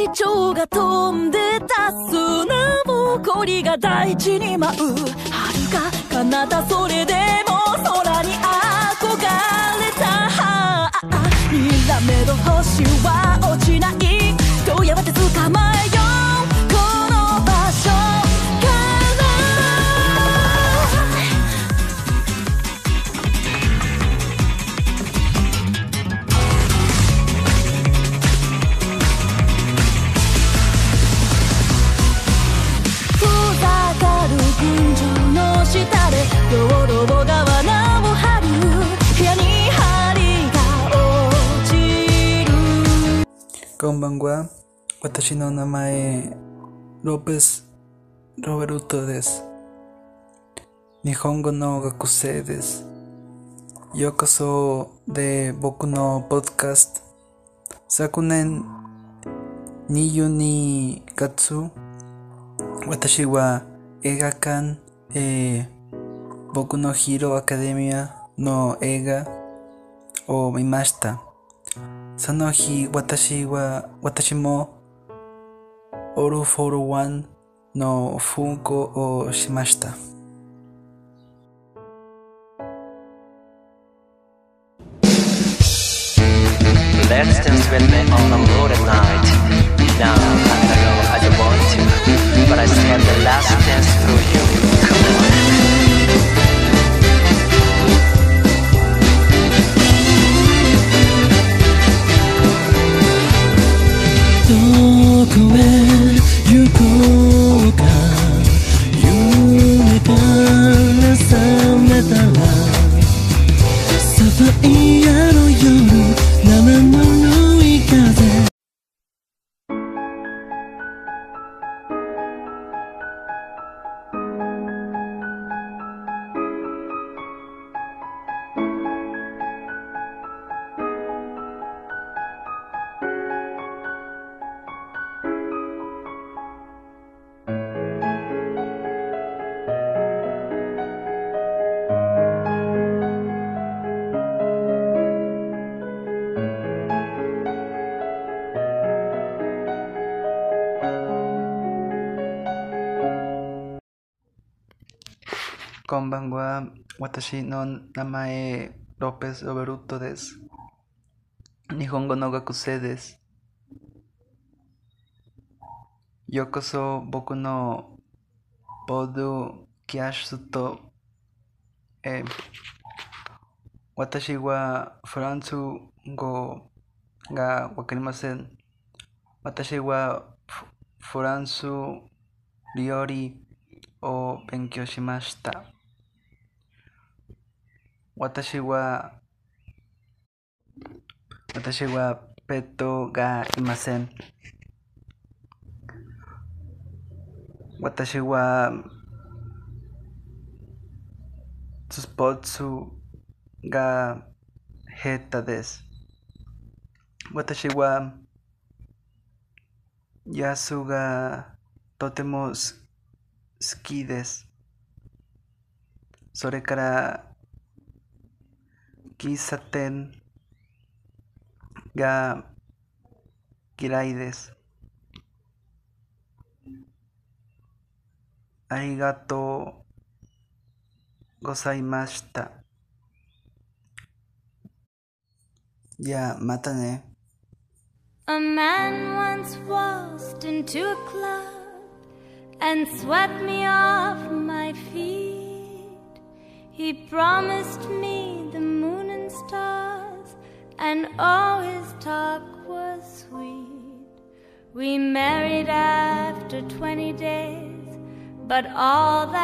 り蝶が飛んでた砂ぼこりが大地に舞う。遥か彼方それでも空に憧れた。にらめる星は落ちない。Konbanwa, watashi no namae López Roberuto des. Nihongo no gakusei des. Yokoso de Boku no podcast. Sakunen niyu ni katsu. Watashi wa egakan eh, Boku no Hiro Academia no ega o mimashita. その日、私は、私も、オールフォールワンの奮興をしました。Let's dance with me on the moon. walk away. You こんばんは。私の名前、ロペス・ロベルトです。日本語の学生です。ようこそ僕のポッドキャストへ。私はフランス語がわかりません。私はフランス料理を勉強しました。私は、私はペットがいません。私は、スポーツが下手です。私は、野球がとてもす好きです。それから、 Kisaten Ga Kiraides Arigato Gozaimashita Ya, matane. Eh. A man once waltzed into a club and swept me off my feet. He promised me stars, and all his talk was sweet. We married after 20 days, but all that